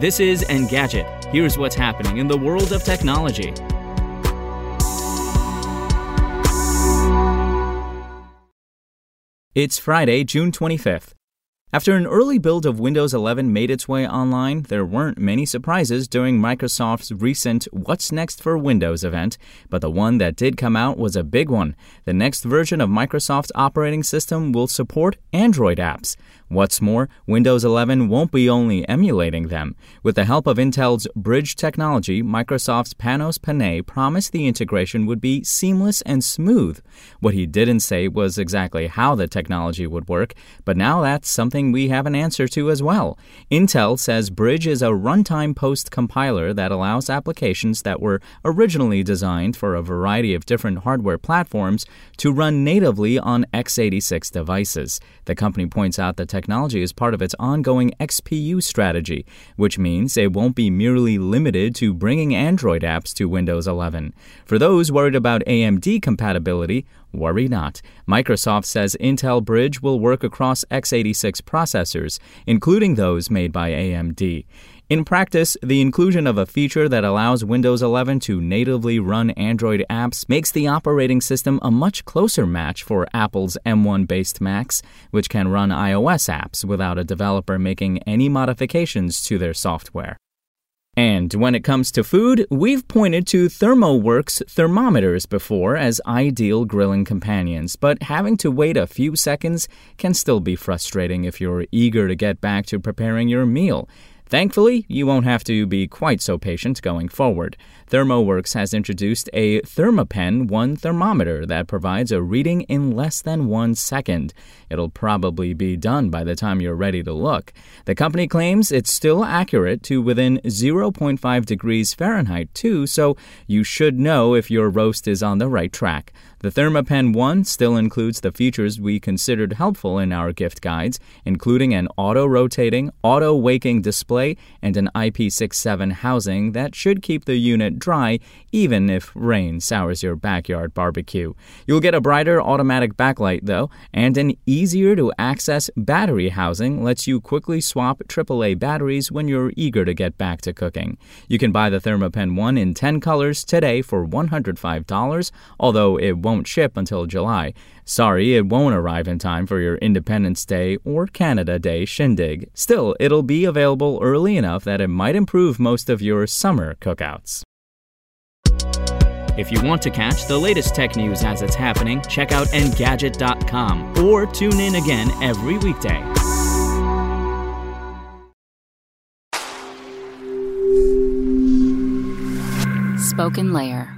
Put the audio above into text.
This is Engadget. Here's what's happening in the world of technology. It's Friday, June 25th. After an early build of Windows 11 made its way online, there weren't many surprises during Microsoft's recent What's Next for Windows event, but the one that did come out was a big one. The next version of Microsoft's operating system will support Android apps. What's more, Windows 11 won't be only emulating them. With the help of Intel's Bridge technology, Microsoft's Panos Panay promised the integration would be seamless and smooth. What he didn't say was exactly how the technology would work, but now that's something we have an answer to as well. Intel says Bridge is a runtime post compiler that allows applications that were originally designed for a variety of different hardware platforms to run natively on x86 devices. The company points out that technology is part of its ongoing XPU strategy, which means it won't be merely limited to bringing Android apps to Windows 11. For those worried about AMD compatibility, Worry not. Microsoft says Intel Bridge will work across x86 processors, including those made by AMD. In practice, the inclusion of a feature that allows Windows 11 to natively run Android apps makes the operating system a much closer match for Apple's M1 based Macs, which can run iOS apps without a developer making any modifications to their software. And when it comes to food, we've pointed to ThermoWorks thermometers before as ideal grilling companions, but having to wait a few seconds can still be frustrating if you're eager to get back to preparing your meal. Thankfully, you won't have to be quite so patient going forward. ThermoWorks has introduced a Thermapen 1 thermometer that provides a reading in less than one second. It'll probably be done by the time you're ready to look. The company claims it's still accurate to within 0.5 degrees Fahrenheit, too, so you should know if your roast is on the right track. The Thermapen 1 still includes the features we considered helpful in our gift guides, including an auto rotating, auto waking display and an IP67 housing that should keep the unit dry even if rain sours your backyard barbecue. You'll get a brighter automatic backlight, though, and an easier to access battery housing lets you quickly swap AAA batteries when you're eager to get back to cooking. You can buy the Thermapen 1 in 10 colors today for $105, although it won't ship until July. Sorry, it won't arrive in time for your Independence Day or Canada Day shindig. Still, it'll be available early enough that it might improve most of your summer cookouts. If you want to catch the latest tech news as it's happening, check out Engadget.com or tune in again every weekday. SpokenLayer.